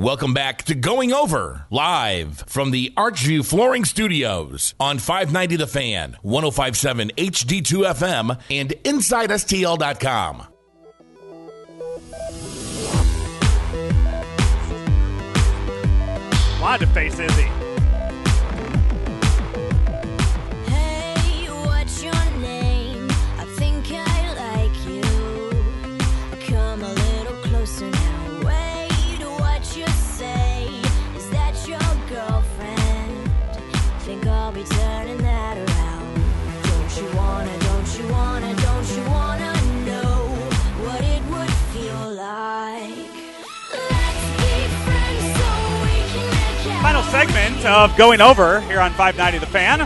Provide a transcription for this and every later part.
Welcome back to Going Over, live from the Archview Flooring Studios on 590 The Fan, 1057 HD2 FM, and InsideSTL.com. Wanted to face Izzy. Hey, Final segment of Going Over here on 590 The Fan.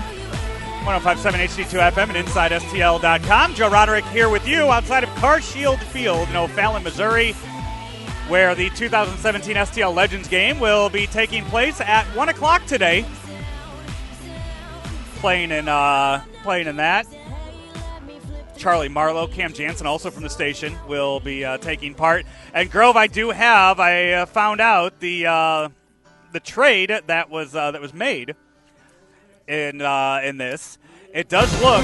1057 HD2 FM and InsideSTL.com. Joe Roderick here with you outside of Car Shield Field in O'Fallon, Missouri, where the 2017 STL Legends game will be taking place at 1 o'clock today. Playing in, uh, playing in that. Charlie Marlowe, Cam Jansen, also from the station, will be uh, taking part. And Grove, I do have. I uh, found out the uh, the trade that was uh, that was made in uh, in this. It does look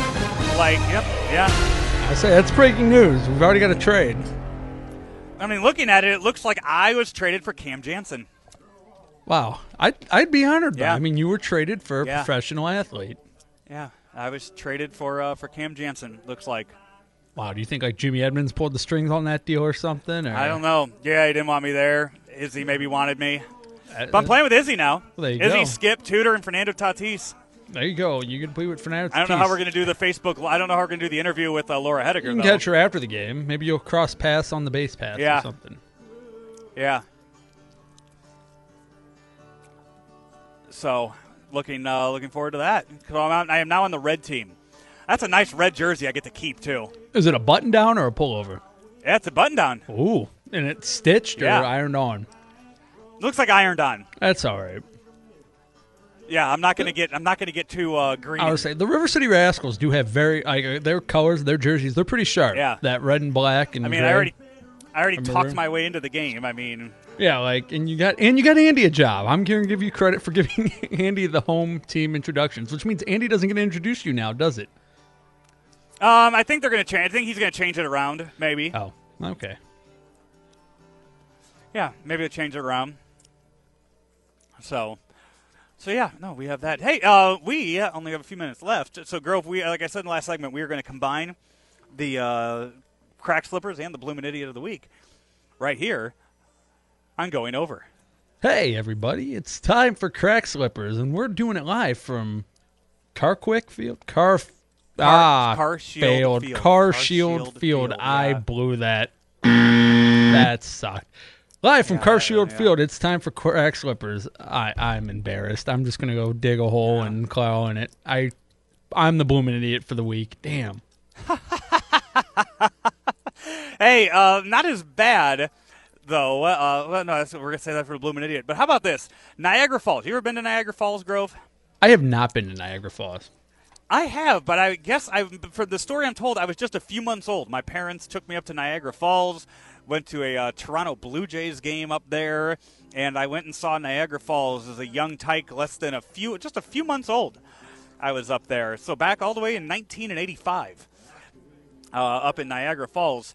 like yep, yeah. I say that's breaking news. We've already got a trade. I mean, looking at it, it looks like I was traded for Cam Jansen. Wow, I'd I'd be honored. By. Yeah. I mean, you were traded for a Yeah. professional athlete. Yeah, I was traded for uh, for Cam Jansen. Looks like Wow, do you think like Jimmy Edmonds pulled the strings on that deal or something? Or? I don't know. Yeah, he didn't want me there. Izzy maybe wanted me, but I'm playing with Izzy now. Well, there you Izzy, go. Skip, Tudor, and Fernando Tatis. There you go. You can play with Fernando. I don't know how we're going to do the Facebook. I don't know how we're going to do the interview with uh, Laura Hettiger. You can though. catch her after the game. Maybe you'll cross pass on the base pass Yeah. or something. Yeah. So, looking uh, looking forward to that. 'Cause I'm out, I am now on the red team. That's a nice red jersey I get to keep too. Is it a button down or a pullover? Yeah, it's a button down. Ooh, and it's stitched Yeah. or ironed on. Looks like ironed on. That's all right. Yeah, I'm not gonna get I'm not gonna get too uh, green. I would say the River City Rascals do have very like uh, their colors, their jerseys. They're pretty sharp. Yeah. that red and black and I mean, gray. I already I already Remember? talked my way into the game. I mean, Yeah, like and you got and you got Andy a job. I'm going to give you credit for giving Andy the home team introductions, which means Andy doesn't get to introduce you now, does it? um, I think they're gonna change. I think he's gonna change it around. Maybe. Oh, okay. Yeah, maybe they change it around. So, so yeah, no, we have that. Hey, uh, we only have a few minutes left. So, Grove, we like I said in the last segment, we are going to combine the uh, crack slippers and the blooming idiot of the week right here. I'm going over. Hey everybody, it's time for Crack Slippers, and we're doing it live from Carquick Field. Car, ah, Car Shield failed. Field. Car, Car Shield, Shield Field. Field, I yeah. blew that. that sucked. Live from Car Yeah, Shield yeah. Field, it's time for Crack Slippers. I, I'm embarrassed. I'm just gonna go dig a hole and claw in it. I, I'm the blooming idiot for the week. Damn. Hey, uh, not as bad though. Uh, well, no, that's, we're going to say that for the blooming idiot. But how about this? Niagara Falls. You ever been to Niagara Falls, Grove? I have not been to Niagara Falls. I have, but I guess I for the story I'm told, I was just a few months old. My parents took me up to Niagara Falls, went to a uh, Toronto Blue Jays game up there, and I went and saw Niagara Falls as a young tyke, less than a few, just a few months old. I was up there, so back all the way in 1985, uh, up in Niagara Falls.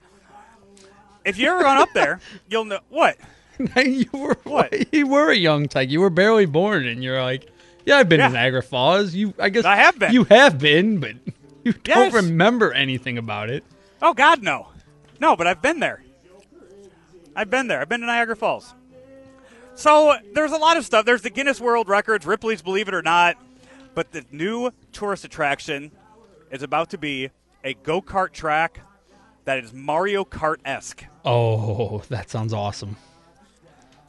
If you ever gone up there, you'll know what. you were What? You were a young tyke. You were barely born, and you're like, "Yeah, I've been Yeah. to Niagara Falls." You, I guess, I have been. You have been, but you Yes. don't remember anything about it. Oh God, no, no. But I've been there. I've been there. I've been to Niagara Falls. So there's a lot of stuff. There's the Guinness World Records, Ripley's Believe It or Not, but the new tourist attraction is about to be a go kart track that is Mario Kart esque. Oh, that sounds awesome.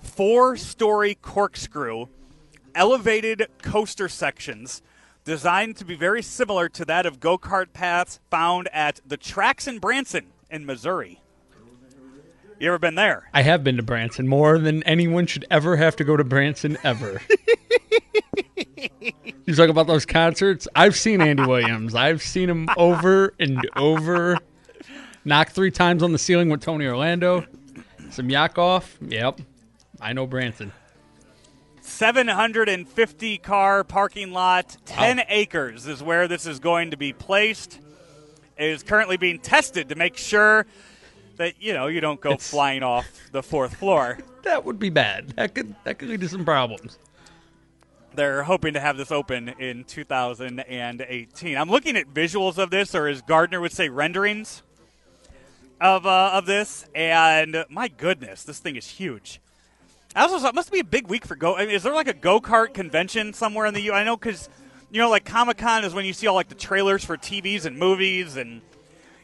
Four story corkscrew, elevated coaster sections. Designed to be very similar to that of go kart paths found at the tracks in Branson in Missouri. You ever been there? I have been to Branson more than anyone should ever have to go to Branson ever. you talk about those concerts. I've seen Andy Williams. I've seen him over and over. Knock three times on the ceiling with Tony Orlando. Some Yakov. Yep. I know Branson. 750 car parking lot, 10 Wow. acres is where this is going to be placed. It is currently being tested to make sure that you know you don't go It's- flying off the fourth floor. That would be bad. That could that could lead to some problems. They're hoping to have this open in 2018. I'm looking at visuals of this, or as Gardner would say, renderings of uh, of this, and my goodness, this thing is huge. I also thought it must be a big week for go. I mean, is there like a go kart convention somewhere in the U? I know because you know, like Comic Con is when you see all like the trailers for TVs and movies, and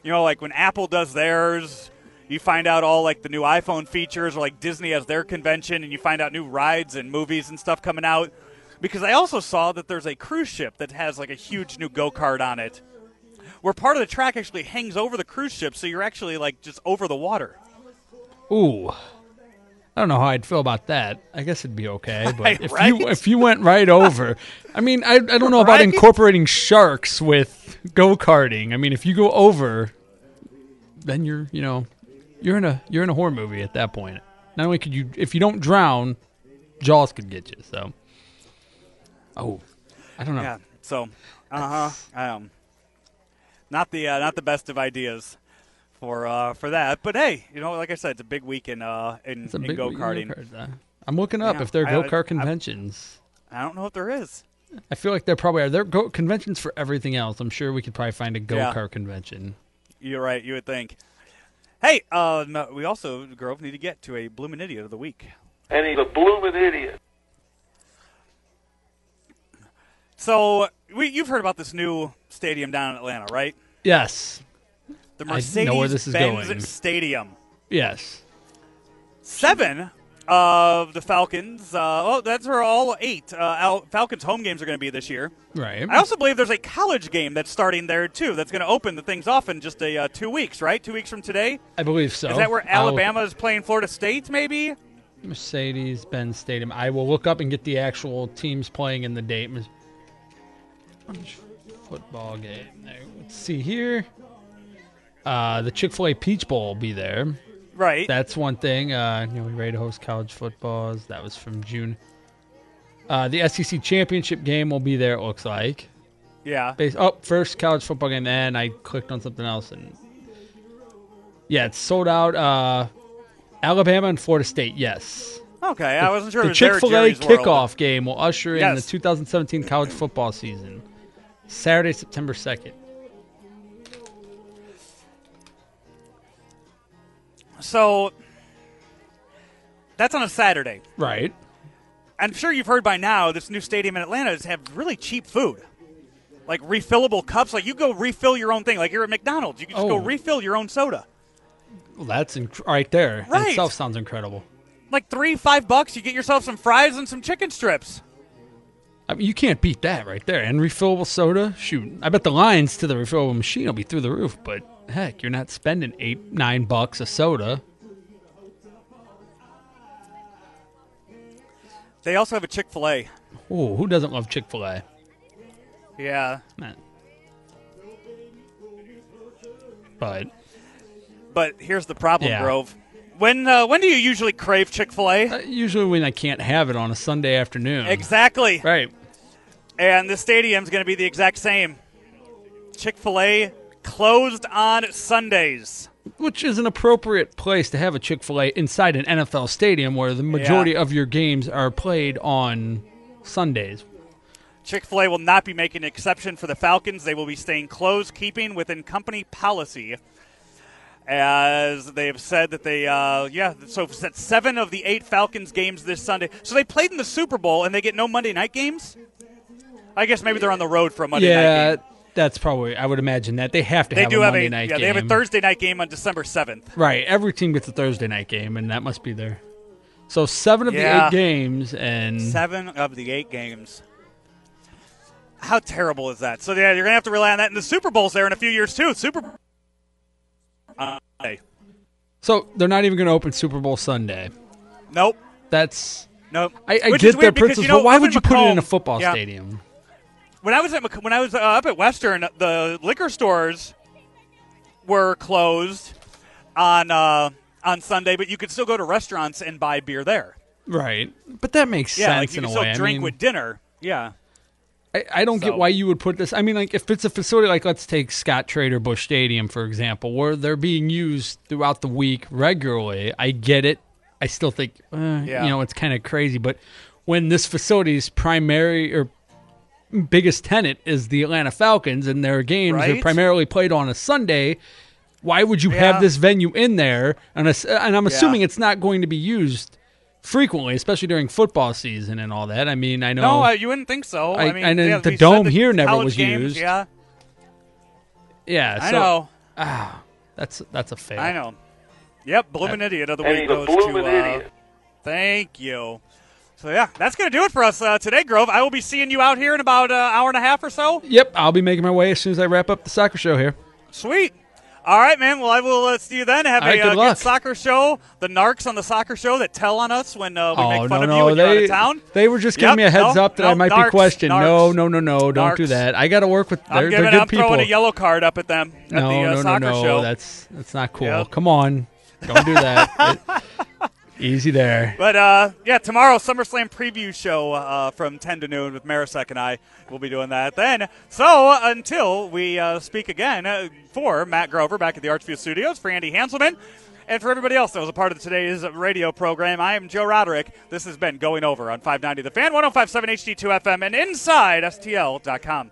you know, like when Apple does theirs, you find out all like the new iPhone features, or like Disney has their convention, and you find out new rides and movies and stuff coming out. Because I also saw that there's a cruise ship that has like a huge new go kart on it, where part of the track actually hangs over the cruise ship, so you're actually like just over the water. Ooh. I don't know how I'd feel about that. I guess it'd be okay, but if Right? you if you went right over, I mean, I, I don't know about Right? incorporating sharks with go karting. I mean, if you go over, then you're you know you're in a you're in a horror movie at that point. Not only could you, if you don't drown, Jaws could get you. So, oh, I don't know. Yeah. So, uh huh. Um, not the uh, not the best of ideas for uh, for that, but hey, you know, like I said, it's a big week in uh, in, in go karting. I'm looking up Yeah, if there are go kart conventions. I don't know if there is. I feel like there probably are. There are go- conventions for everything else. I'm sure we could probably find a go kart convention. You're right. You would think. Hey, uh, no, we also Grove need to get to a bloomin' idiot of the week. and he's a blooming idiot. So we, you've heard about this new stadium down in Atlanta, right? Yes, The I know where this is Mercedes-Benz. Stadium. yes. Seven of the Falcons. Uh, oh, that's where all eight uh, Falcons home games are going to be this year. Right. I also believe there's a college game that's starting there too. That's going to open the things off in just a uh, two weeks, right? Two weeks from today. I believe so. Is that where I'll- Alabama is playing Florida State? Maybe. Mercedes Benz Stadium. I will look up and get the actual teams playing in the date. Football game. Let's see here. Uh, the Chick Fil A Peach Bowl will be there. Right. That's one thing. Uh, you know, we ready to host college footballs. That was from June. Uh, the SEC championship game will be there. It looks like. yeah. Base- oh, first college football game. And I clicked on something else, and yeah, it's sold out. Uh, Alabama and Florida State. Yes. Okay. I wasn't sure. The it was there Chick Fil A Jerry's World. kickoff game will usher in Yes. the 2017 college football season. Saturday, September 2nd. So that's on a Saturday. Right. I'm sure you've heard by now this new stadium in Atlanta has have really cheap food. Like refillable cups. Like you go refill your own thing. Like you're at McDonald's. You can just go Oh. refill your own soda. Well, that's inc- right there. Right. itself sounds incredible. Like three, five bucks, you get yourself some fries and some chicken strips. I mean, you can't beat that right there. And refillable soda, shoot. I bet the lines to the refillable machine will be through the roof. But heck, you're not spending eight, nine bucks a soda. They also have a Chick fil A. Ooh, who doesn't love Chick Fil A? Yeah. Man. But But here's the problem, Yeah. Grove. When uh, when do you usually crave Chick fil A? uh, usually when I can't have it on a Sunday afternoon, Exactly. right? And the stadium's going to be the exact same. Chick fil A closed on Sundays. Which is an appropriate place to have a Chick Fil A inside an NFL stadium, where the majority of your games are played on Sundays. Chick fil A will not be making an exception for the Falcons. They will be staying closed, keeping within company policy. As they have said that they, uh, yeah, so that's seven of the eight Falcons games this Sunday. So they played in the Super Bowl and they get no Monday night games? I guess maybe they're on the road for a Monday night yeah, game. That's probably. I would imagine that they have to They have do a have Monday a night yeah, game. they have a Thursday night game on December 7th. Right, every team gets a Thursday night game, and that must be there. So seven of Yeah. the eight games, and Seven of the eight games. How terrible is that? So yeah, you're gonna have to rely on that. And the Super Bowl's there in a few years too. Super. Uh, so they're not even going to open Super Bowl Sunday. Nope. That's Nope. I, I get their principles, you know, but why up would in you put it in a football yeah. stadium? When I was at when I was uh, up at Western, the liquor stores were closed on uh, on Sunday, but you could still go to restaurants and buy beer there. Right, but that makes Yeah, sense like you in can a still way. I drink mean, with dinner. Yeah. I, I don't So- get why you would put this. I mean, like if it's a facility like let's take Scott Trader Busch Stadium for example, where they're being used throughout the week regularly. I get it. I still think uh, Yeah. you know it's kind of crazy, but when this facility's primary or biggest tenant is the Atlanta Falcons and their games are primarily played on a Sunday. Why would you Yeah. have this venue in there? And, and I'm assuming Yeah. it's not going to be used frequently, especially during football season and all that. I mean, I know. No, uh, you wouldn't think so. I, I- mean, and yeah, the dome the here never was games, used. Yeah, yeah, I so know. that's that's a fail. I know. Yep, blooming idiot of the And week he's goes blooming to. Uh, idiot. thank you. So yeah, that's gonna do it for us uh, today, Grove. I will be seeing you out here in about an hour and a half or so. Yep, I'll be making my way as soon as I wrap up the soccer show here. Sweet. All right, man. Well, I will uh, see you then. Have right, a good uh, luck. soccer show. The narcs on the soccer show that tell on us when uh, we oh make no, fun of no, you when you're out of town. they were just giving Yep, me a heads no, up that no, I might narcs, be questioned. No, narcs. no, no, no, don't do that. I got to work with. They're, I'm they're giving. good I'm people. throwing a yellow card up at them at no, the uh, no, no, soccer no. show. That's that's not cool. Yep. Come on, don't do that. It- easy there. But uh, yeah, tomorrow SummerSlam preview show uh, from 10 to noon with Marisek and I will be doing that then. So until we uh, speak again, uh, for Matt Grover back at the Archview Studios, for Andy Hanselman, and for everybody else that was a part of today's radio program, I am Joe Roderick. This has been Going Over on 590 The Fan, 1057 HD2 FM, and inside STL.com.